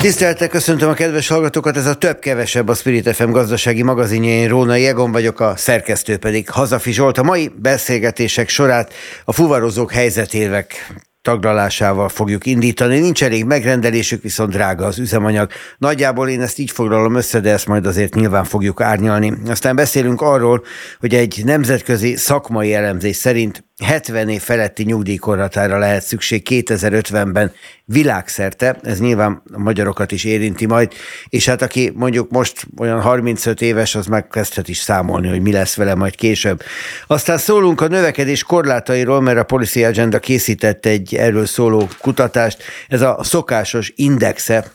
Tiszteltek, köszöntöm a kedves hallgatókat, ez a több-kevesebb a Spirit FM gazdasági magazinja, én Róna Jegon vagyok, a szerkesztő pedig Hazafi Zsolt. A mai beszélgetések sorát a fuvarozók helyzetélvek taglalásával fogjuk indítani. Nincs elég megrendelésük, viszont drága az üzemanyag. Nagyjából én ezt így foglalom össze, de ezt majd azért nyilván fogjuk árnyalni. Aztán beszélünk arról, hogy egy nemzetközi szakmai elemzés szerint 70 év feletti nyugdíjkorhatára lehet szükség 2050-ben világszerte, ez nyilván a magyarokat is érinti majd, és hát aki mondjuk most olyan 35 éves, az megkezdhet is számolni, hogy mi lesz vele majd később. Aztán szólunk a növekedés korlátairól, mert a Policy Agenda készített egy erről szóló kutatást, ez a szokásos indexe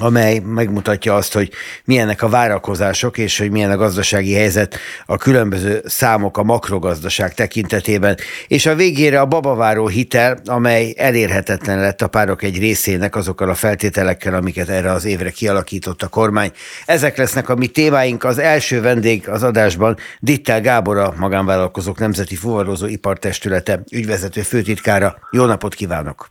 amely megmutatja azt, hogy milyenek a várakozások, és hogy milyen a gazdasági helyzet a különböző számok a makrogazdaság tekintetében. És a végére a babaváró hitel, amely elérhetetlen lett a párok egy részének azokkal a feltételekkel, amiket erre az évre kialakított a kormány. Ezek lesznek a mi témáink. Az első vendég az adásban Dittel Gábor, a Magánvállalkozók Nemzeti Fuvarozó Ipartestülete ügyvezető főtitkára. Jó napot kívánok!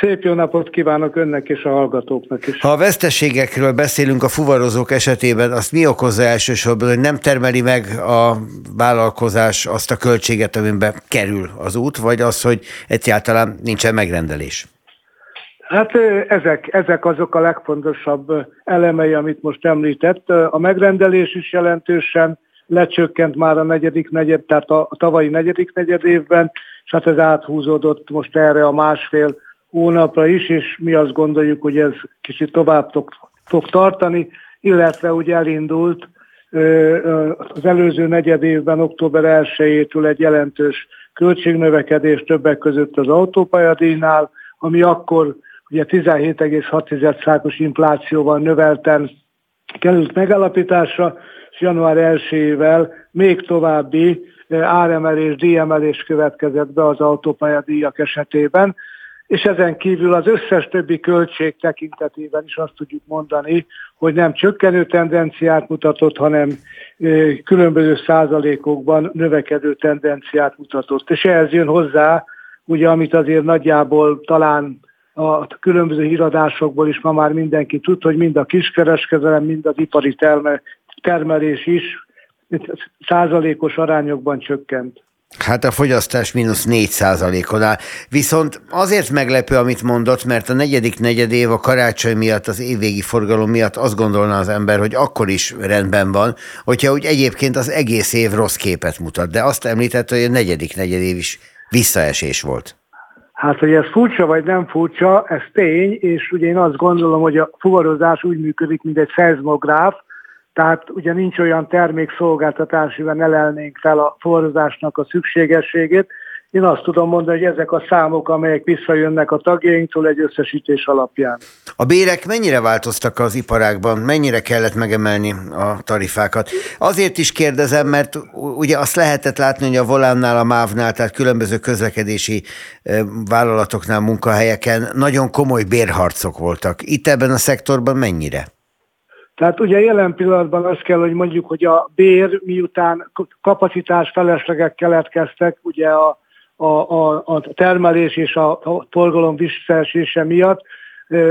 Szép jó napot kívánok önnek és a hallgatóknak is. Ha a veszteségekről beszélünk a fuvarozók esetében, azt mi okozza elsősorban, hogy nem termeli meg a vállalkozás azt a költséget, amiben kerül az út, vagy az, hogy egyáltalán nincsen megrendelés? Hát ezek, ezek azok a legfontosabb elemei, amit most említett. A megrendelés is jelentősen lecsökkent már a negyedik negyed, tehát a tavalyi negyedik negyed évben, és hát ez áthúzódott most erre a másfél hónapra is, és mi azt gondoljuk, hogy ez kicsit tovább fog, tartani, illetve ugye elindult az előző negyed évben, október 1-től egy jelentős költségnövekedés többek között az autópályadíjnál, ami akkor ugye 17,6%-os inflációval növelten került megalapításra, és január 1-ével még további áremelés, díjemelés következett be az autópályadíjak esetében és ezen kívül az összes többi költség tekintetében is azt tudjuk mondani, hogy nem csökkenő tendenciát mutatott, hanem különböző százalékokban növekedő tendenciát mutatott. És ehhez jön hozzá, ugye, amit azért nagyjából talán a különböző híradásokból is ma már mindenki tud, hogy mind a kiskereskedelem, mind az ipari termelés is százalékos arányokban csökkent. Hát a fogyasztás mínusz 4 százalékon áll. Viszont azért meglepő, amit mondott, mert a negyedik negyed év a karácsony miatt, az évvégi forgalom miatt azt gondolna az ember, hogy akkor is rendben van, hogyha úgy egyébként az egész év rossz képet mutat. De azt említette, hogy a negyedik negyed év is visszaesés volt. Hát, hogy ez furcsa vagy nem furcsa, ez tény, és ugye én azt gondolom, hogy a fuvarozás úgy működik, mint egy szeizmográf, tehát ugye nincs olyan termékszolgáltatás, amivel elelnénk fel a forrozásnak a szükségességét. Én azt tudom mondani, hogy ezek a számok, amelyek visszajönnek a tagjainktól egy összesítés alapján. A bérek mennyire változtak az iparákban? Mennyire kellett megemelni a tarifákat? Azért is kérdezem, mert ugye azt lehetett látni, hogy a Volánnál, a MÁV-nál, tehát különböző közlekedési vállalatoknál, munkahelyeken nagyon komoly bérharcok voltak. Itt ebben a szektorban mennyire? Tehát ugye jelen pillanatban azt kell, hogy mondjuk, hogy a bér miután kapacitás feleslegek keletkeztek, ugye a, a, a, a termelés és a, a forgalom visszaesése miatt,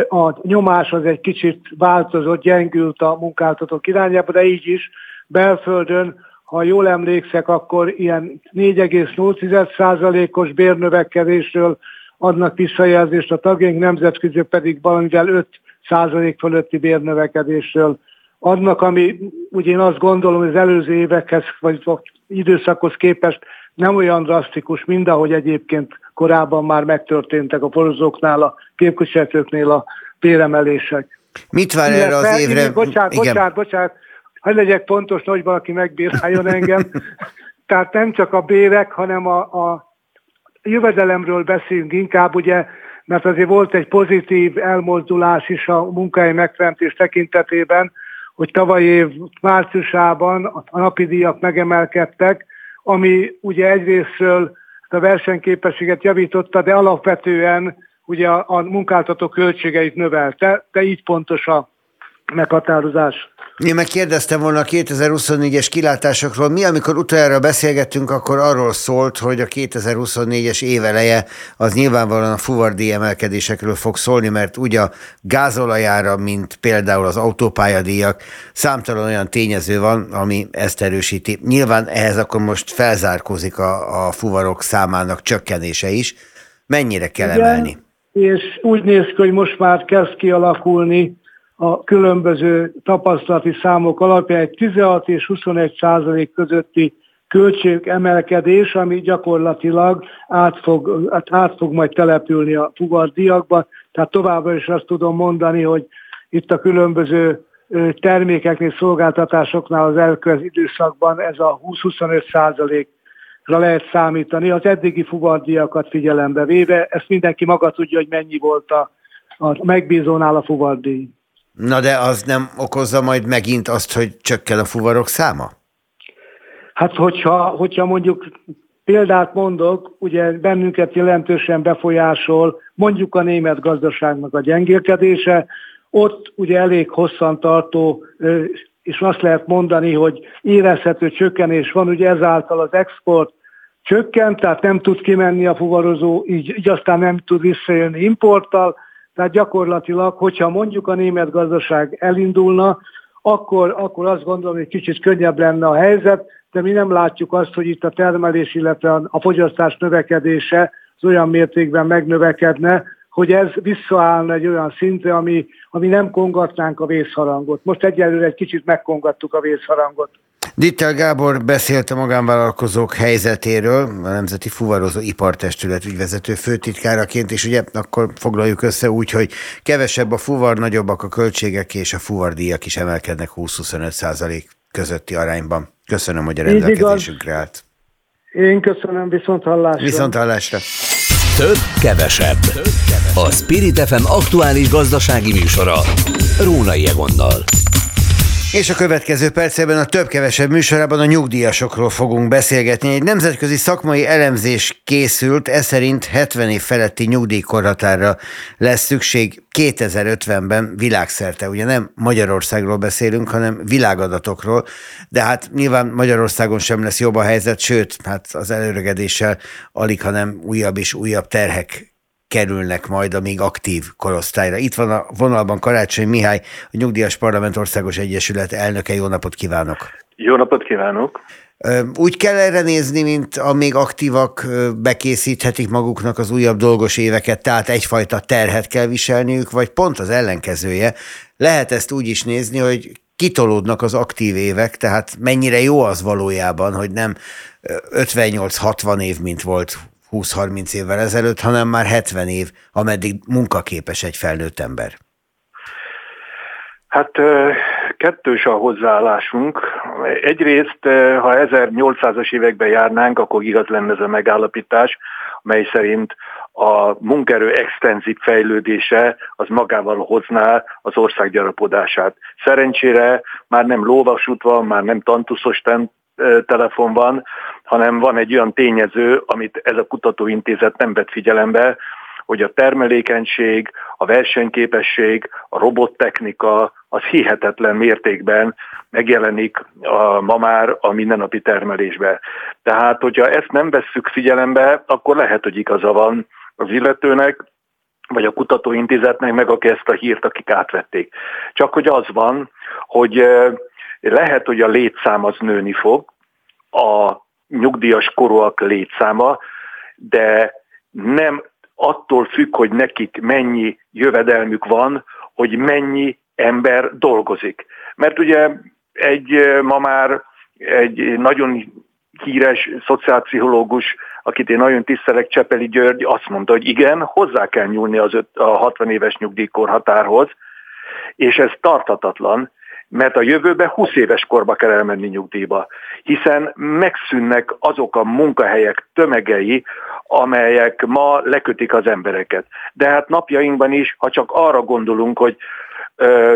a nyomás az egy kicsit változott, gyengült a munkáltatók irányába, de így is belföldön, ha jól emlékszek, akkor ilyen 4,8%-os bérnövekedésről adnak visszajelzést a tagjaink, nemzetközi pedig valamivel 5 százalék fölötti bérnövekedésről adnak, ami ugye én azt gondolom, hogy az előző évekhez vagy időszakhoz képest nem olyan drasztikus, mint ahogy egyébként korábban már megtörténtek a forozóknál, a képviselőknél a béremelések. Mit vár erre az évre? Bocsánat, Igen. bocsánat, bocsánat, hogy legyek pontos, hogy valaki megbíráljon engem. Tehát nem csak a bérek, hanem a, a jövedelemről beszélünk inkább, ugye mert azért volt egy pozitív elmozdulás is a munkahely megteremtés tekintetében, hogy tavaly év márciusában a napi díjak megemelkedtek, ami ugye egyrésztről a versenyképességet javította, de alapvetően ugye a, a munkáltató költségeit növelte, de így pontos a meghatározás. Én meg kérdeztem volna a 2024-es kilátásokról. Mi, amikor utoljára beszélgettünk, akkor arról szólt, hogy a 2024-es éveleje az nyilvánvalóan a fuvardi emelkedésekről fog szólni, mert úgy a gázolajára, mint például az autópályadíjak, számtalan olyan tényező van, ami ezt erősíti. Nyilván ehhez akkor most felzárkózik a, a fuvarok számának csökkenése is. Mennyire kell Igen, emelni? És úgy néz ki, hogy most már kezd kialakulni a különböző tapasztalati számok alapján egy 16 és 21 százalék közötti költség emelkedés, ami gyakorlatilag át fog, hát át fog majd települni a fuvardiakba. Tehát továbbra is azt tudom mondani, hogy itt a különböző termékeknél, szolgáltatásoknál az elkövetkező időszakban ez a 20-25 százalékra lehet számítani, az eddigi fuvardiakat figyelembe véve. Ezt mindenki maga tudja, hogy mennyi volt a, a megbízónál a fuvardíj. Na de az nem okozza majd megint azt, hogy csökken a fuvarok száma? Hát hogyha, hogyha mondjuk példát mondok, ugye bennünket jelentősen befolyásol mondjuk a német gazdaságnak a gyengélkedése, ott ugye elég hosszan tartó, és azt lehet mondani, hogy érezhető csökkenés van, ugye ezáltal az export csökkent, tehát nem tud kimenni a fuvarozó, így, így aztán nem tud visszajönni importtal, tehát gyakorlatilag, hogyha mondjuk a német gazdaság elindulna, akkor, akkor azt gondolom, hogy kicsit könnyebb lenne a helyzet, de mi nem látjuk azt, hogy itt a termelés, illetve a fogyasztás növekedése az olyan mértékben megnövekedne, hogy ez visszaállna egy olyan szintre, ami, ami nem kongatnánk a vészharangot. Most egyelőre egy kicsit megkongattuk a vészharangot. Dittel Gábor beszélt a magánvállalkozók helyzetéről, a Nemzeti Fuvarozó Ipartestület ügyvezető főtitkáraként, és ugye akkor foglaljuk össze úgy, hogy kevesebb a fuvar, nagyobbak a költségek, és a fuvardíjak is emelkednek 20-25 százalék közötti arányban. Köszönöm, hogy a rendelkezésünkre állt. Én köszönöm, viszont hallásra. Viszont hallásra. Több, kevesebb. A Spirit FM aktuális gazdasági műsora. Rónai Egonnal. És a következő percben a több-kevesebb műsorában a nyugdíjasokról fogunk beszélgetni. Egy nemzetközi szakmai elemzés készült, ez szerint 70 év feletti nyugdíjkorhatára lesz szükség 2050-ben világszerte. Ugye nem Magyarországról beszélünk, hanem világadatokról, de hát nyilván Magyarországon sem lesz jobb a helyzet, sőt, hát az előregedéssel alig, hanem újabb és újabb terhek kerülnek majd a még aktív korosztályra. Itt van a vonalban Karácsony Mihály, a Nyugdíjas Parlament Országos Egyesület elnöke. Jó napot kívánok! Jó napot kívánok! Úgy kell erre nézni, mint a még aktívak bekészíthetik maguknak az újabb dolgos éveket, tehát egyfajta terhet kell viselniük, vagy pont az ellenkezője. Lehet ezt úgy is nézni, hogy kitolódnak az aktív évek, tehát mennyire jó az valójában, hogy nem 58-60 év, mint volt 20-30 évvel ezelőtt, hanem már 70 év, ameddig munkaképes egy felnőtt ember? Hát kettős a hozzáállásunk. Egyrészt, ha 1800-as években járnánk, akkor igaz lenne ez a megállapítás, mely szerint a munkerő extenzív fejlődése az magával hozná az ország gyarapodását. Szerencsére már nem lóvasút van, már nem tantuszos telefon van, hanem van egy olyan tényező, amit ez a kutatóintézet nem vett figyelembe, hogy a termelékenység, a versenyképesség, a robottechnika az hihetetlen mértékben megjelenik a, ma már a mindennapi termelésbe. Tehát, hogyha ezt nem vesszük figyelembe, akkor lehet, hogy igaza van az illetőnek, vagy a kutatóintézetnek, meg aki ezt a hírt, akik átvették. Csak hogy az van, hogy lehet, hogy a létszám az nőni fog, a nyugdíjas korúak létszáma, de nem attól függ, hogy nekik mennyi jövedelmük van, hogy mennyi ember dolgozik. Mert ugye egy ma már egy nagyon híres szociálpszichológus, akit én nagyon tisztelek, Csepeli György, azt mondta, hogy igen, hozzá kell nyúlni az öt, a 60 éves nyugdíjkorhatárhoz, és ez tartatatlan, mert a jövőben 20 éves korba kell elmenni nyugdíjba, hiszen megszűnnek azok a munkahelyek tömegei, amelyek ma lekötik az embereket. De hát napjainkban is, ha csak arra gondolunk, hogy ö,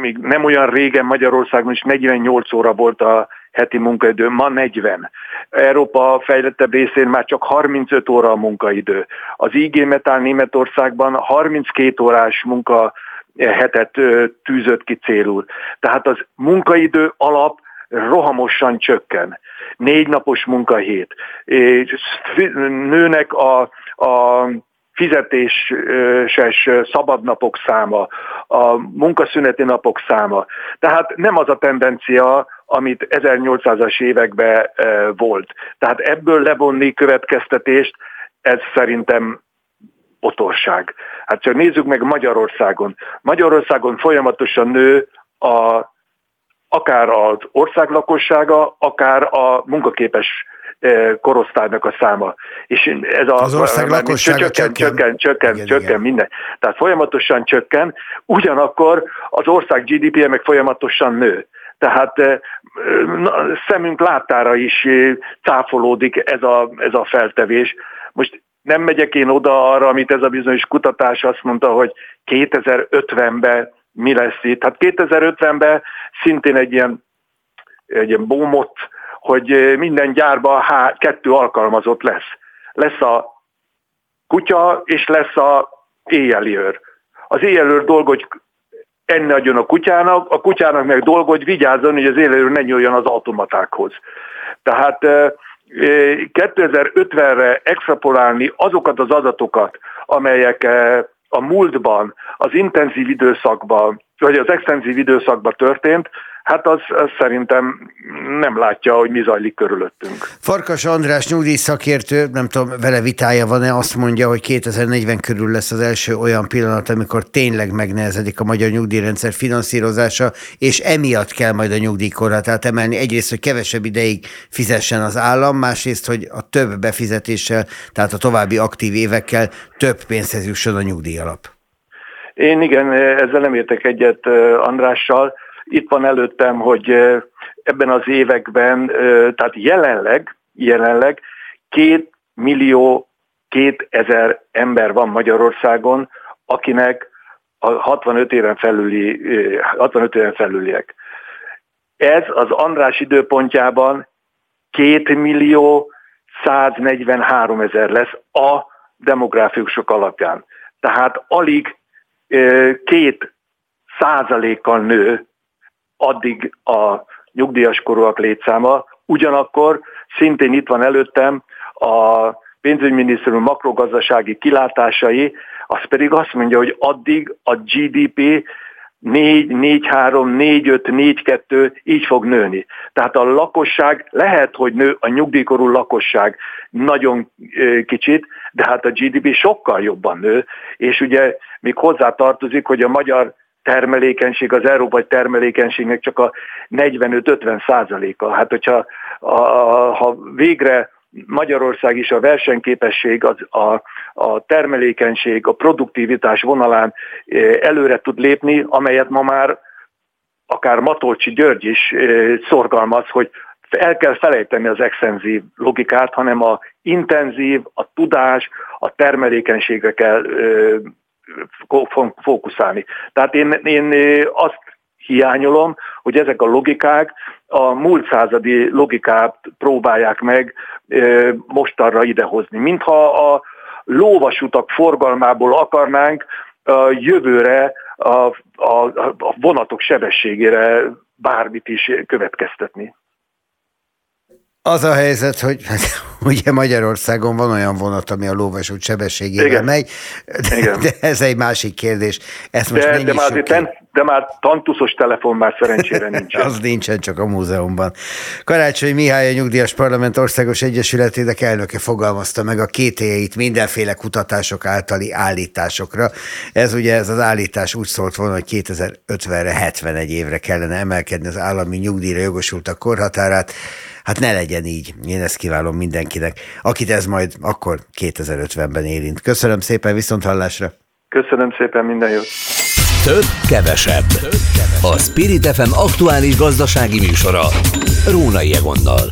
még nem olyan régen Magyarországon is 48 óra volt a heti munkaidő, ma 40. Európa fejlettebb részén már csak 35 óra a munkaidő. Az IG Metál Németországban 32 órás munka hetet tűzött ki célul. Tehát az munkaidő alap rohamosan csökken. Négy napos munkahét. És nőnek a, a fizetéses szabadnapok száma, a munkaszüneti napok száma. Tehát nem az a tendencia, amit 1800-as években volt. Tehát ebből levonni következtetést, ez szerintem otorság. Hát csak nézzük meg Magyarországon. Magyarországon folyamatosan nő a, akár az ország lakossága, akár a munkaképes e, korosztálynak a száma. És ez a, az ország lakossága csökken, csökken, csökken, csökken, igen, csökken igen. minden. Tehát folyamatosan csökken, ugyanakkor az ország GDP-je meg folyamatosan nő. Tehát e, na, szemünk láttára is e, cáfolódik ez a, ez a feltevés. Most nem megyek én oda arra, amit ez a bizonyos kutatás azt mondta, hogy 2050-ben mi lesz itt. Hát 2050-ben szintén egy ilyen, egy ilyen bómot, hogy minden gyárban há, kettő alkalmazott lesz. Lesz a kutya, és lesz a éjjelőr. Az éjjelőr dolga, hogy enni adjon a kutyának, a kutyának meg dolga, hogy vigyázzon, hogy az éjjelőr ne nyúljon az automatákhoz. Tehát 2050-re extrapolálni azokat az adatokat, amelyek a múltban, az intenzív időszakban, vagy az extenzív időszakban történt, hát az, az szerintem nem látja, hogy mi zajlik körülöttünk. Farkas András nyugdíj szakértő, nem tudom, vele vitája van-e, azt mondja, hogy 2040 körül lesz az első olyan pillanat, amikor tényleg megnehezedik a magyar nyugdíjrendszer finanszírozása, és emiatt kell majd a nyugdíjkorhatát emelni. Egyrészt, hogy kevesebb ideig fizessen az állam, másrészt, hogy a több befizetéssel, tehát a további aktív évekkel több pénzhez jusson a nyugdíjalap. Én igen, ezzel nem értek egyet Andrással itt van előttem, hogy ebben az években, tehát jelenleg, jelenleg két millió, két ezer ember van Magyarországon, akinek a 65 éven felüli, 65 éven felüliek. Ez az András időpontjában 2 millió 143 ezer lesz a demográfiusok alapján. Tehát alig két százalékkal nő addig a nyugdíjas korúak létszáma. Ugyanakkor szintén itt van előttem a pénzügyminisztérium makrogazdasági kilátásai, az pedig azt mondja, hogy addig a GDP 4, 4, 3, 4, 5, 4, 2, így fog nőni. Tehát a lakosság, lehet, hogy nő a nyugdíjkorú lakosság nagyon kicsit, de hát a GDP sokkal jobban nő, és ugye még hozzá tartozik, hogy a magyar termelékenység, az európai termelékenységnek csak a 45-50 százaléka. Hát hogyha a, ha végre Magyarország is a versenyképesség, az, a, a termelékenység, a produktivitás vonalán eh, előre tud lépni, amelyet ma már akár Matolcsi György is eh, szorgalmaz, hogy el kell felejteni az extenzív logikát, hanem a intenzív, a tudás, a termelékenységre kell eh, fókuszálni. Tehát én, én azt hiányolom, hogy ezek a logikák a múlt századi logikát próbálják meg mostanra idehozni. Mintha a lóvasutak forgalmából akarnánk jövőre a, a, a vonatok sebességére bármit is következtetni. Az a helyzet, hogy ugye Magyarországon van olyan vonat, ami a lóvasút sebességével Igen. megy, de, Igen. de ez egy másik kérdés. Ezt most de, de, már ten, de már tantuszos telefon már szerencsére nincsen. az nincsen, csak a múzeumban. Karácsony Mihály a Nyugdíjas Parlament Országos Egyesületének elnöke fogalmazta meg a kétélyeit mindenféle kutatások általi állításokra. Ez ugye ez az állítás úgy szólt volna, hogy 2050-re 71 évre kellene emelkedni az állami nyugdíjra jogosultak korhatárát. Hát ne legyen így. Én ezt kívánom mindenkinek, akit ez majd akkor 2050-ben érint. Köszönöm szépen, viszont hallásra. Köszönöm szépen, minden jót. Több, kevesebb. A Spirit FM aktuális gazdasági műsora. Rónai Egonnal.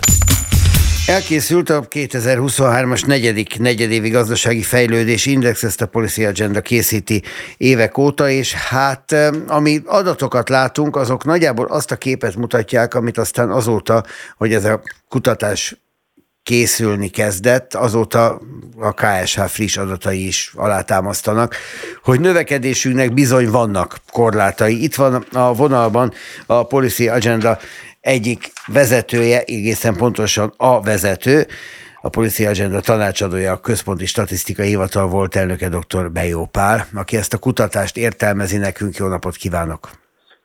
Elkészült a 2023-as negyedik negyedévi gazdasági fejlődés index, ezt a Policy Agenda készíti évek óta, és hát ami adatokat látunk, azok nagyjából azt a képet mutatják, amit aztán azóta, hogy ez a kutatás készülni kezdett, azóta a KSH friss adatai is alátámasztanak, hogy növekedésünknek bizony vannak korlátai. Itt van a vonalban a Policy Agenda egyik vezetője, egészen pontosan a vezető, a Policy Agenda tanácsadója, a Központi Statisztikai Hivatal volt elnöke dr. Bejó Pál, aki ezt a kutatást értelmezi nekünk. Jó napot kívánok!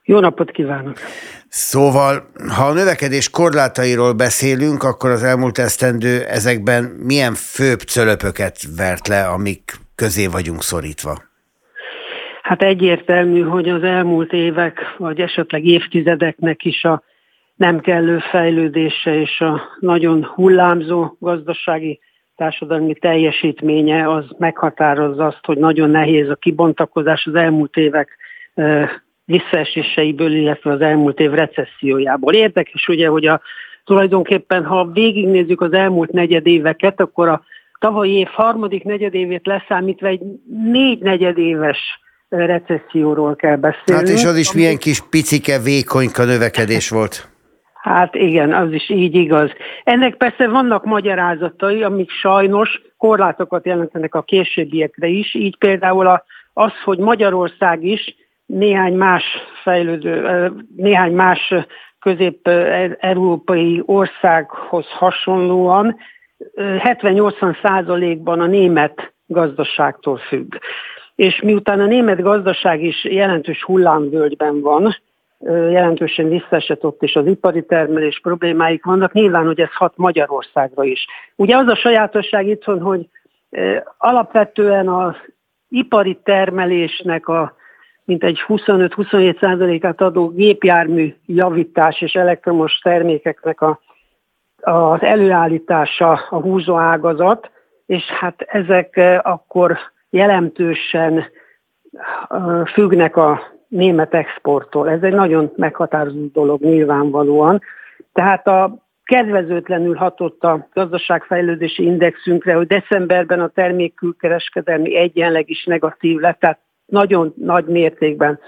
Jó napot kívánok! Szóval, ha a növekedés korlátairól beszélünk, akkor az elmúlt esztendő ezekben milyen főbb cölöpöket vert le, amik közé vagyunk szorítva? Hát egyértelmű, hogy az elmúlt évek, vagy esetleg évtizedeknek is a nem kellő fejlődése és a nagyon hullámzó gazdasági társadalmi teljesítménye az meghatározza azt, hogy nagyon nehéz a kibontakozás az elmúlt évek visszaeséseiből, illetve az elmúlt év recessziójából. Érdekes ugye, hogy a, tulajdonképpen, ha végignézzük az elmúlt negyedéveket, akkor a tavalyi év harmadik negyedévét leszámítva egy négy negyedéves recesszióról kell beszélni. Hát és az is milyen kis picike, vékonyka növekedés volt. Hát igen, az is így igaz. Ennek persze vannak magyarázatai, amik sajnos korlátokat jelentenek a későbbiekre is, így például az, hogy Magyarország is néhány más fejlődő, néhány más közép-európai országhoz hasonlóan 70-80 százalékban a német gazdaságtól függ. És miután a német gazdaság is jelentős hullámvölgyben van, jelentősen visszaesett ott is az ipari termelés problémáik vannak, nyilván, hogy ez hat Magyarországra is. Ugye az a sajátosság itthon, hogy alapvetően az ipari termelésnek a mint egy 25-27 százalékát adó gépjármű javítás és elektromos termékeknek a, az előállítása a húzó ágazat, és hát ezek akkor jelentősen függnek a német exporttól. Ez egy nagyon meghatározó dolog nyilvánvalóan. Tehát a kedvezőtlenül hatott a gazdaságfejlődési indexünkre, hogy decemberben a termékkülkereskedelmi egyenleg is negatív lett, tehát nagyon nagy mértékben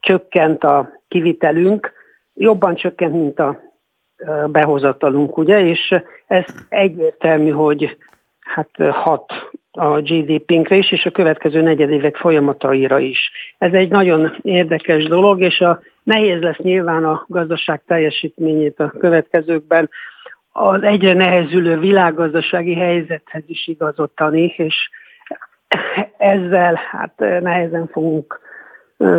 csökkent a kivitelünk, jobban csökkent, mint a behozatalunk, ugye, és ez egyértelmű, hogy hát hat a GDP-nkre is, és a következő negyedévek folyamataira is. Ez egy nagyon érdekes dolog, és a nehéz lesz nyilván a gazdaság teljesítményét a következőkben az egyre nehezülő világgazdasági helyzethez is igazodtani, és ezzel hát nehezen fogunk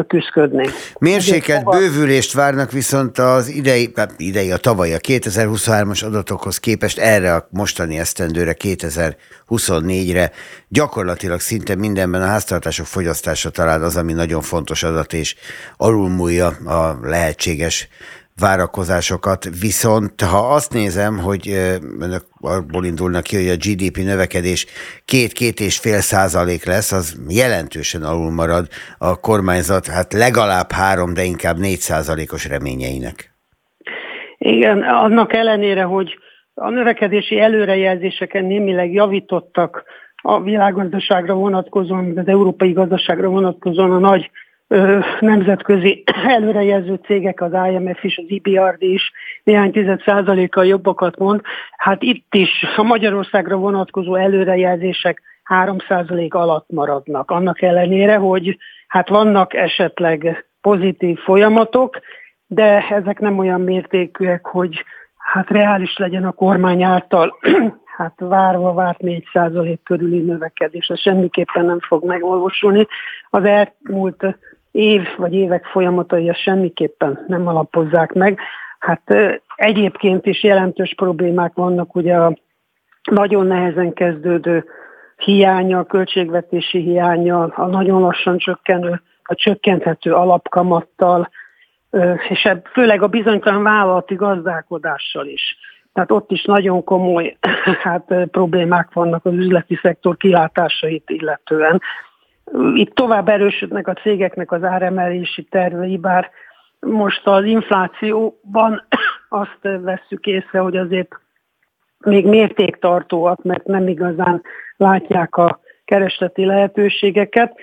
küzdködni. Mérsékelt bővülést várnak viszont az idei, hát idei a tavaly a 2023-as adatokhoz képest erre a mostani esztendőre 2024-re gyakorlatilag szinte mindenben a háztartások fogyasztása talán az, ami nagyon fontos adat és alulmúlja a lehetséges várakozásokat, viszont ha azt nézem, hogy önök abból indulnak ki, hogy a GDP növekedés két-két és fél százalék lesz, az jelentősen alul marad a kormányzat, hát legalább három, de inkább négy százalékos reményeinek. Igen, annak ellenére, hogy a növekedési előrejelzéseken némileg javítottak a világgazdaságra vonatkozóan, az európai gazdaságra vonatkozóan a nagy nemzetközi előrejelző cégek, az IMF is, az IBRD is néhány tized százalékkal jobbakat mond. Hát itt is a Magyarországra vonatkozó előrejelzések 3 százalék alatt maradnak. Annak ellenére, hogy hát vannak esetleg pozitív folyamatok, de ezek nem olyan mértékűek, hogy hát reális legyen a kormány által hát várva várt 4% körüli növekedés. Ez semmiképpen nem fog megvalósulni. Az elmúlt év vagy évek folyamatai ezt semmiképpen nem alapozzák meg. Hát egyébként is jelentős problémák vannak, ugye a nagyon nehezen kezdődő hiánya, a költségvetési hiánya, a nagyon lassan csökkenő, a csökkenthető alapkamattal, és főleg a bizonytalan vállalati gazdálkodással is. Tehát ott is nagyon komoly hát, problémák vannak az üzleti szektor kilátásait illetően. Itt tovább erősödnek a cégeknek az áremelési tervei, bár most az inflációban azt vesszük észre, hogy azért még mértéktartóak, mert nem igazán látják a keresleti lehetőségeket.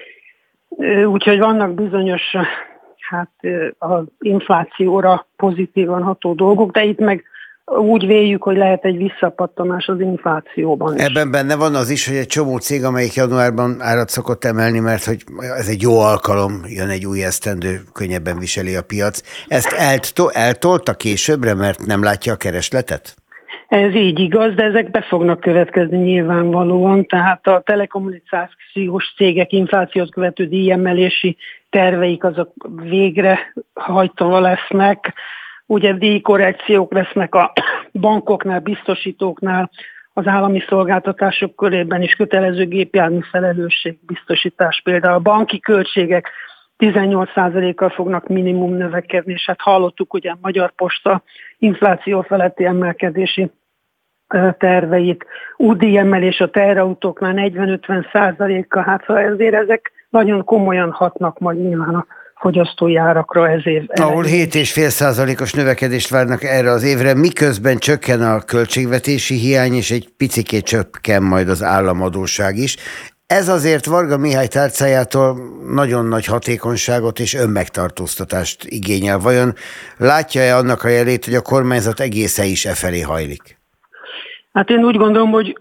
Úgyhogy vannak bizonyos hát az inflációra pozitívan ható dolgok, de itt meg úgy véljük, hogy lehet egy visszapattanás az inflációban is. Ebben benne van az is, hogy egy csomó cég, amelyik januárban árat szokott emelni, mert hogy ez egy jó alkalom, jön egy új esztendő, könnyebben viseli a piac. Ezt eltol, eltolta későbbre, mert nem látja a keresletet? Ez így igaz, de ezek be fognak következni nyilvánvalóan, tehát a telekommunikációs cégek inflációt követő díjemelési terveik azok végre hajtva lesznek, ugye díjkorrekciók lesznek a bankoknál, biztosítóknál, az állami szolgáltatások körében is kötelező gépjármű biztosítás, például a banki költségek 18%-kal fognak minimum növekedni, és hát hallottuk ugye a Magyar Posta infláció feletti emelkedési terveit, UDI emelés a teherautóknál 40-50% kal hát ha ezért ezek nagyon komolyan hatnak majd nyilván a fogyasztói árakra ez év. Ahol 7,5 százalékos növekedést várnak erre az évre, miközben csökken a költségvetési hiány, és egy picikét csökken majd az államadóság is. Ez azért Varga Mihály tárcájától nagyon nagy hatékonyságot és önmegtartóztatást igényel. Vajon látja-e annak a jelét, hogy a kormányzat egészen is e felé hajlik? Hát én úgy gondolom, hogy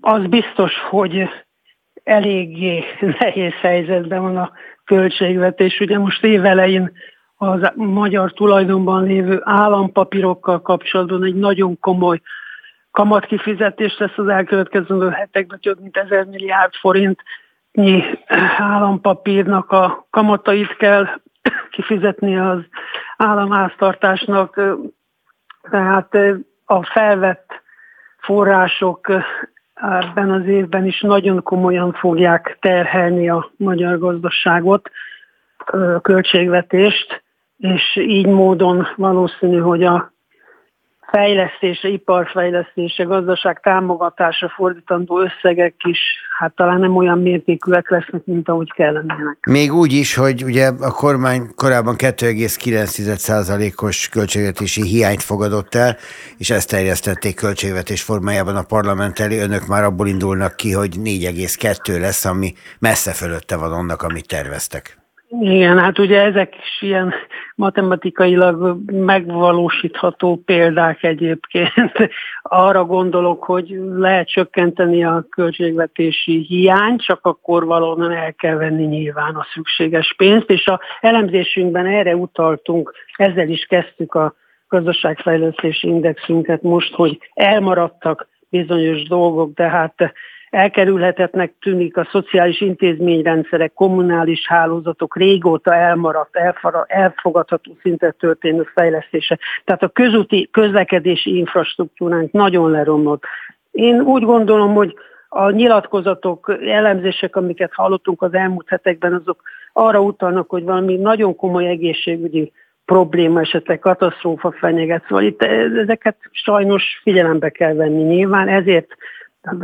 az biztos, hogy eléggé nehéz helyzetben van a költségvetés. Ugye most évelején az magyar tulajdonban lévő állampapírokkal kapcsolatban egy nagyon komoly kamatkifizetés lesz az elkövetkező hetekben, több mint 1000 milliárd forintnyi állampapírnak a kamatait kell kifizetni az államháztartásnak, tehát a felvett források ebben az évben is nagyon komolyan fogják terhelni a magyar gazdaságot, költségvetést, és így módon valószínű, hogy a fejlesztése, iparfejlesztése, gazdaság támogatása fordítandó összegek is hát talán nem olyan mértékűek lesznek, mint ahogy kellenének. Még úgy is, hogy ugye a kormány korábban 2,9%-os költségvetési hiányt fogadott el, és ezt terjesztették költségvetés formájában a parlament elé. Önök már abból indulnak ki, hogy 4,2 lesz, ami messze fölötte van annak, amit terveztek. Igen, hát ugye ezek is ilyen matematikailag megvalósítható példák egyébként. Arra gondolok, hogy lehet csökkenteni a költségvetési hiányt, csak akkor valóban el kell venni nyilván a szükséges pénzt, és a elemzésünkben erre utaltunk, ezzel is kezdtük a gazdaságfejlesztési indexünket most, hogy elmaradtak bizonyos dolgok, de hát elkerülhetetnek tűnik a szociális intézményrendszerek, kommunális hálózatok régóta elmaradt, elfogadható szinten történő fejlesztése. Tehát a közúti közlekedési infrastruktúránk nagyon leromlott. Én úgy gondolom, hogy a nyilatkozatok, elemzések, amiket hallottunk az elmúlt hetekben, azok arra utalnak, hogy valami nagyon komoly egészségügyi probléma, esetleg katasztrófa fenyeget. Szóval itt ezeket sajnos figyelembe kell venni nyilván, ezért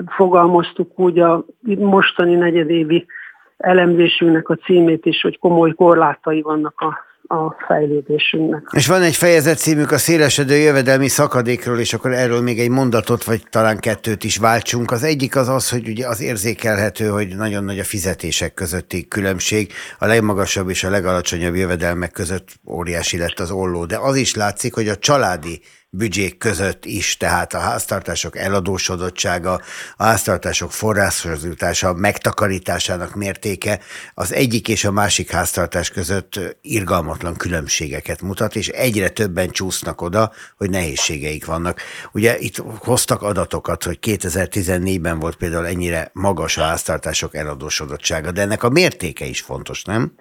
fogalmaztuk úgy a mostani negyedévi elemzésünknek a címét is, hogy komoly korlátai vannak a a fejlődésünknek. És van egy fejezet címük a szélesedő jövedelmi szakadékról, és akkor erről még egy mondatot, vagy talán kettőt is váltsunk. Az egyik az az, hogy ugye az érzékelhető, hogy nagyon nagy a fizetések közötti különbség. A legmagasabb és a legalacsonyabb jövedelmek között óriási lett az olló, de az is látszik, hogy a családi büdzsék között is, tehát a háztartások eladósodottsága, a háztartások forráshoz jutása, megtakarításának mértéke az egyik és a másik háztartás között irgalmatlan különbségeket mutat, és egyre többen csúsznak oda, hogy nehézségeik vannak. Ugye itt hoztak adatokat, hogy 2014-ben volt például ennyire magas a háztartások eladósodottsága, de ennek a mértéke is fontos, nem?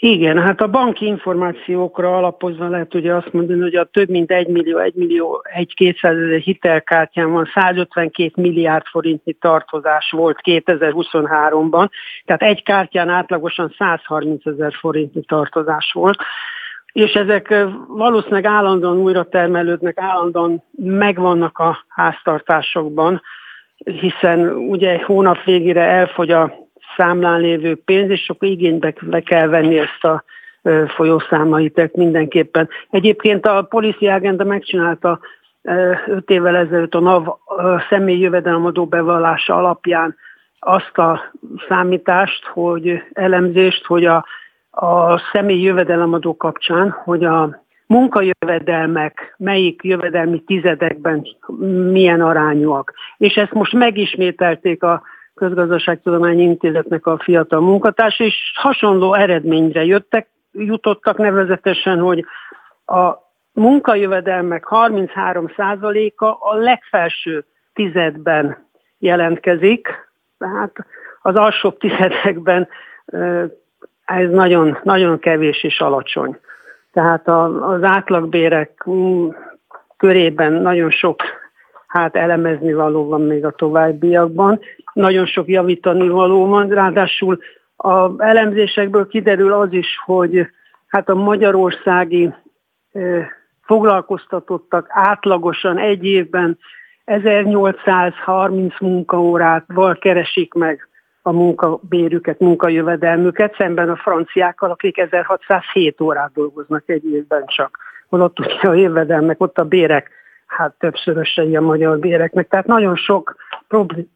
Igen, hát a banki információkra alapozva lehet ugye azt mondani, hogy a több mint 1 millió, 1 millió, 1 200 ezer hitelkártyán van 152 milliárd forintnyi tartozás volt 2023-ban, tehát egy kártyán átlagosan 130 ezer forintnyi tartozás volt. És ezek valószínűleg állandóan újra termelődnek, állandóan megvannak a háztartásokban, hiszen ugye hónap végére elfogy a számlán lévő pénz, és akkor igénybe le kell venni ezt a folyószámaitek mindenképpen. Egyébként a Policy Agenda megcsinálta öt évvel ezelőtt a NAV személyi jövedelemadó bevallása alapján azt a számítást, hogy elemzést, hogy a, a személyi jövedelemadó kapcsán, hogy a munkajövedelmek melyik jövedelmi tizedekben milyen arányúak. És ezt most megismételték a Közgazdaságtudományi Intézetnek a fiatal munkatárs, és hasonló eredményre jöttek, jutottak nevezetesen, hogy a munkajövedelmek 33%-a a legfelső tizedben jelentkezik, tehát az alsóbb tizedekben ez nagyon, nagyon kevés és alacsony. Tehát az átlagbérek mm, körében nagyon sok hát elemezni való van még a továbbiakban, nagyon sok javítani való van, ráadásul a elemzésekből kiderül az is, hogy hát a magyarországi foglalkoztatottak átlagosan egy évben 1830 munkaórátval keresik meg a munkabérüket, munkajövedelmüket, szemben a franciákkal, akik 1607 órát dolgoznak egy évben csak. Holott ugye a jövedelmek, ott a bérek hát többszörösei a magyar béreknek. Tehát nagyon sok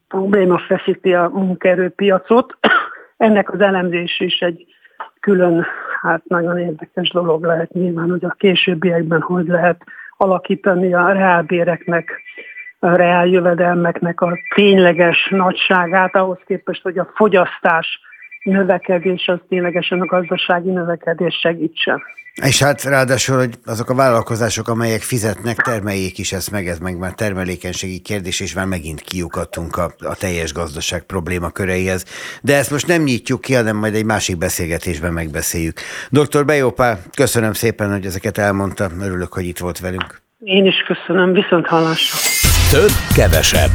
probléma feszíti a munkaerőpiacot. Ennek az elemzés is egy külön, hát nagyon érdekes dolog lehet nyilván, hogy a későbbiekben hogy lehet alakítani a reálbéreknek, a reál jövedelmeknek a tényleges nagyságát ahhoz képest, hogy a fogyasztás növekedés az ténylegesen a gazdasági növekedés segítsen. És hát ráadásul, hogy azok a vállalkozások, amelyek fizetnek, termeljék is ezt meg, ez meg már termelékenységi kérdés, és már megint kiukadtunk a, a teljes gazdaság probléma köreihez. De ezt most nem nyitjuk ki, hanem majd egy másik beszélgetésben megbeszéljük. Dr. Bejópá, köszönöm szépen, hogy ezeket elmondta. Örülök, hogy itt volt velünk. Én is köszönöm, viszont hallásra. Több, kevesebb.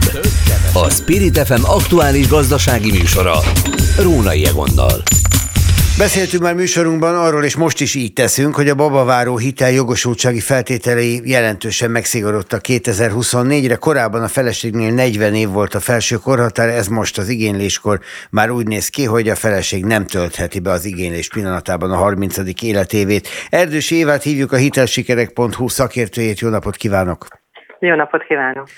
A Spirit FM aktuális gazdasági műsora. Rónai Egonnal. Beszéltünk már műsorunkban arról, és most is így teszünk, hogy a babaváró hitel jogosultsági feltételei jelentősen megszigorodtak 2024-re. Korábban a feleségnél 40 év volt a felső korhatár, ez most az igényléskor már úgy néz ki, hogy a feleség nem töltheti be az igénylés pillanatában a 30. életévét. Erdős Évát hívjuk a hitelsikerek.hu szakértőjét. Jó napot kívánok! Jó napot kívánok!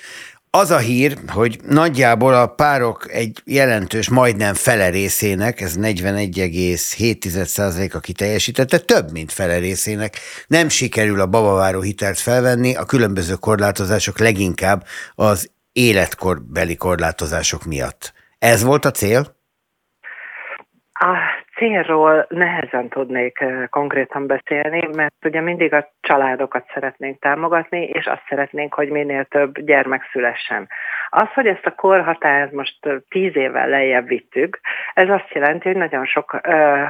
Az a hír, hogy nagyjából a párok egy jelentős, majdnem fele részének, ez 41,7% aki teljesítette, több, mint fele részének nem sikerül a babaváró hitelt felvenni, a különböző korlátozások leginkább az életkorbeli korlátozások miatt. Ez volt a cél? A célról nehezen tudnék konkrétan beszélni, mert ugye mindig a családokat szeretnénk támogatni, és azt szeretnénk, hogy minél több gyermek szülessen. Az, hogy ezt a korhatárt most tíz évvel lejjebb vittük, ez azt jelenti, hogy nagyon sok ö,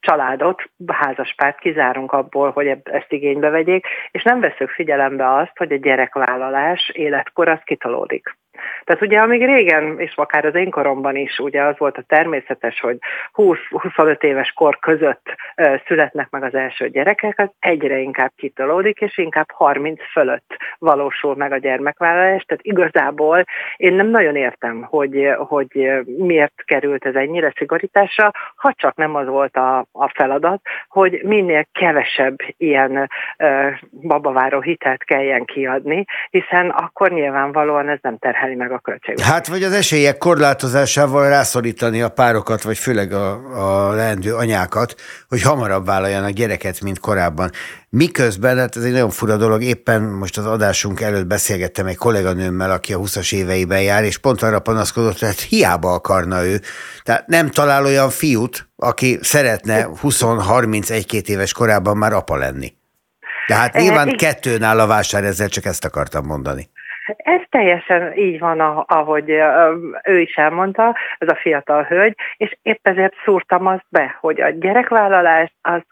családot, házaspárt kizárunk abból, hogy ezt igénybe vegyék, és nem veszük figyelembe azt, hogy a gyerekvállalás életkor az kitolódik. Tehát ugye amíg régen, és akár az én koromban is, ugye az volt a természetes, hogy 20-25 éves kor között születnek meg az első gyerekek, az egyre inkább kitolódik, és inkább 30 fölött valósul meg a gyermekvállalás. Tehát igazából én nem nagyon értem, hogy, hogy miért került ez ennyire szigorításra, ha csak nem az volt a, a feladat, hogy minél kevesebb ilyen babaváró hitelt kelljen kiadni, hiszen akkor nyilvánvalóan ez nem terhel emelni meg a költségvetést. Hát vagy az esélyek korlátozásával rászorítani a párokat, vagy főleg a, a leendő anyákat, hogy hamarabb vállaljanak gyereket, mint korábban. Miközben, hát ez egy nagyon fura dolog, éppen most az adásunk előtt beszélgettem egy kolléganőmmel, aki a 20-as éveiben jár, és pont arra panaszkodott, hogy hát hiába akarna ő. Tehát nem talál olyan fiút, aki szeretne 20-31-2 éves korában már apa lenni. Tehát nyilván kettőn áll a vásár, ezzel csak ezt akartam mondani. Ez teljesen így van, ahogy ő is elmondta, ez a fiatal hölgy, és épp ezért szúrtam azt be, hogy a gyerekvállalás az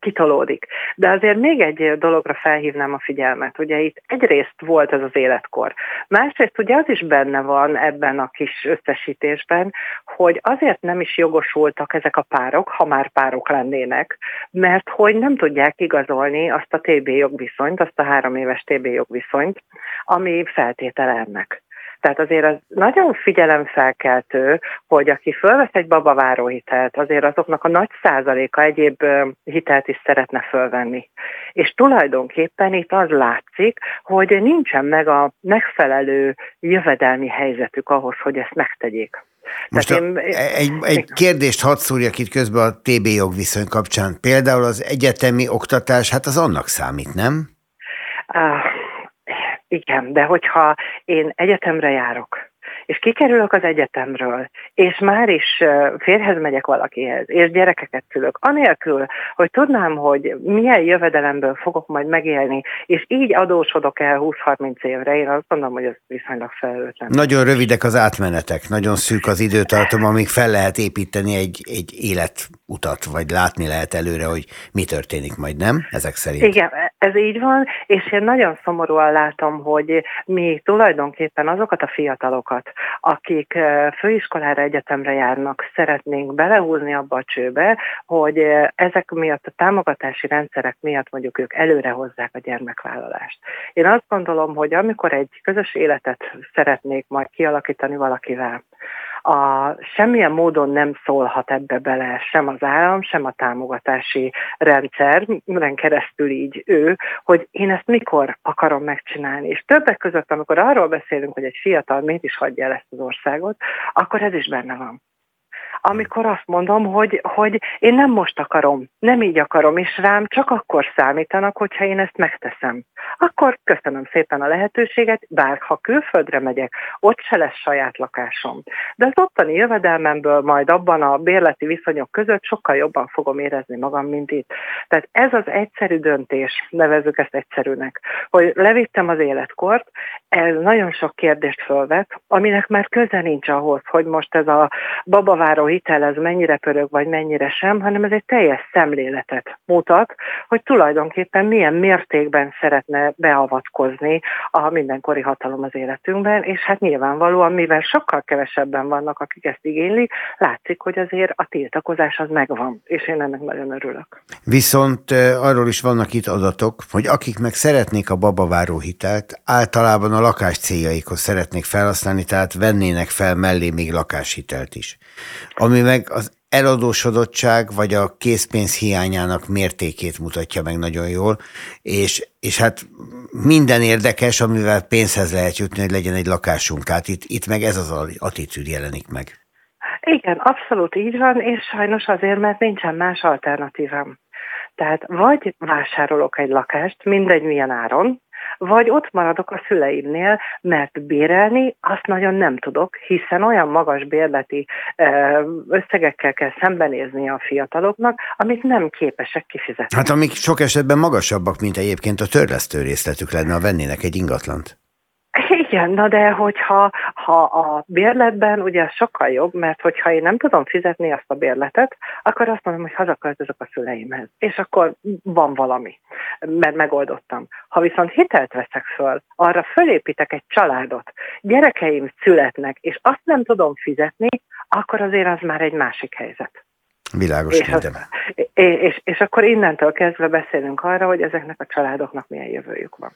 kitolódik. De azért még egy dologra felhívnám a figyelmet. Ugye itt egyrészt volt ez az életkor. Másrészt ugye az is benne van ebben a kis összesítésben, hogy azért nem is jogosultak ezek a párok, ha már párok lennének, mert hogy nem tudják igazolni azt a TB jogviszonyt, azt a három éves TB jogviszonyt, ami feltétele ennek. Tehát azért az nagyon figyelemfelkeltő, hogy aki fölvesz egy babaváró hitelt, azért azoknak a nagy százaléka egyéb hitelt is szeretne fölvenni. És tulajdonképpen itt az látszik, hogy nincsen meg a megfelelő jövedelmi helyzetük ahhoz, hogy ezt megtegyék. Most a, én, egy, egy kérdést hadd szúrjak itt közben a TB jogviszony kapcsán. Például az egyetemi oktatás, hát az annak számít, nem? Uh, igen, de hogyha én egyetemre járok, és kikerülök az egyetemről, és már is férhez megyek valakihez, és gyerekeket szülök, anélkül, hogy tudnám, hogy milyen jövedelemből fogok majd megélni, és így adósodok el 20-30 évre, én azt gondolom, hogy ez viszonylag felelőtlen. Nagyon rövidek az átmenetek, nagyon szűk az időtartom, amíg fel lehet építeni egy, egy életutat, vagy látni lehet előre, hogy mi történik majd, nem? Ezek szerint. Igen, ez így van, és én nagyon szomorúan látom, hogy mi tulajdonképpen azokat a fiatalokat, akik főiskolára, egyetemre járnak, szeretnénk belehúzni abba a csőbe, hogy ezek miatt a támogatási rendszerek miatt mondjuk ők előre hozzák a gyermekvállalást. Én azt gondolom, hogy amikor egy közös életet szeretnék majd kialakítani valakivel, a, semmilyen módon nem szólhat ebbe bele sem az állam, sem a támogatási rendszer, keresztül így ő, hogy én ezt mikor akarom megcsinálni. És többek között, amikor arról beszélünk, hogy egy fiatal miért is hagyja el ezt az országot, akkor ez is benne van amikor azt mondom, hogy, hogy én nem most akarom, nem így akarom, és rám csak akkor számítanak, hogyha én ezt megteszem. Akkor köszönöm szépen a lehetőséget, bár ha külföldre megyek, ott se lesz saját lakásom. De az ottani jövedelmemből majd abban a bérleti viszonyok között sokkal jobban fogom érezni magam, mint itt. Tehát ez az egyszerű döntés, nevezzük ezt egyszerűnek, hogy levittem az életkort, ez nagyon sok kérdést fölvet, aminek már köze nincs ahhoz, hogy most ez a babaváró hitel ez mennyire pörög, vagy mennyire sem, hanem ez egy teljes szemléletet mutat, hogy tulajdonképpen milyen mértékben szeretne beavatkozni a mindenkori hatalom az életünkben, és hát nyilvánvalóan, mivel sokkal kevesebben vannak, akik ezt igénylik, látszik, hogy azért a tiltakozás az megvan, és én ennek nagyon örülök. Viszont arról is vannak itt adatok, hogy akik meg szeretnék a babaváró hitelt, általában a lakás céljaikhoz szeretnék felhasználni, tehát vennének fel mellé még lakáshitelt is ami meg az eladósodottság vagy a készpénz hiányának mértékét mutatja meg nagyon jól, és, és hát minden érdekes, amivel pénzhez lehet jutni, hogy legyen egy lakásunk. Hát itt, itt meg ez az attitűd jelenik meg. Igen, abszolút így van, és sajnos azért, mert nincsen más alternatívám. Tehát vagy vásárolok egy lakást, mindegy milyen áron, vagy ott maradok a szüleimnél, mert bérelni azt nagyon nem tudok, hiszen olyan magas bérleti összegekkel kell szembenézni a fiataloknak, amit nem képesek kifizetni. Hát amik sok esetben magasabbak, mint egyébként a törlesztő részletük lenne, ha vennének egy ingatlant. Igen, na de hogyha ha a bérletben ugye sokkal jobb, mert hogyha én nem tudom fizetni azt a bérletet, akkor azt mondom, hogy hazaköltözök a szüleimhez. És akkor van valami, mert megoldottam. Ha viszont hitelt veszek föl, arra fölépítek egy családot, gyerekeim születnek, és azt nem tudom fizetni, akkor azért az már egy másik helyzet. Világos és, az, és, és, és akkor innentől kezdve beszélünk arra, hogy ezeknek a családoknak milyen jövőjük van.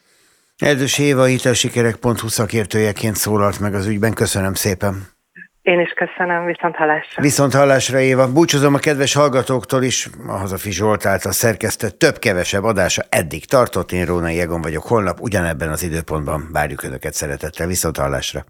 Erdős Éva hitelsikerek.hu szakértőjeként szólalt meg az ügyben. Köszönöm szépen. Én is köszönöm, viszont hallásra. Viszont hallásra, Éva. Búcsúzom a kedves hallgatóktól is. A Hazafi Zsolt által szerkesztett több-kevesebb adása eddig tartott. Én Rónai Egon vagyok. Holnap ugyanebben az időpontban várjuk Önöket szeretettel. Viszont hallásra.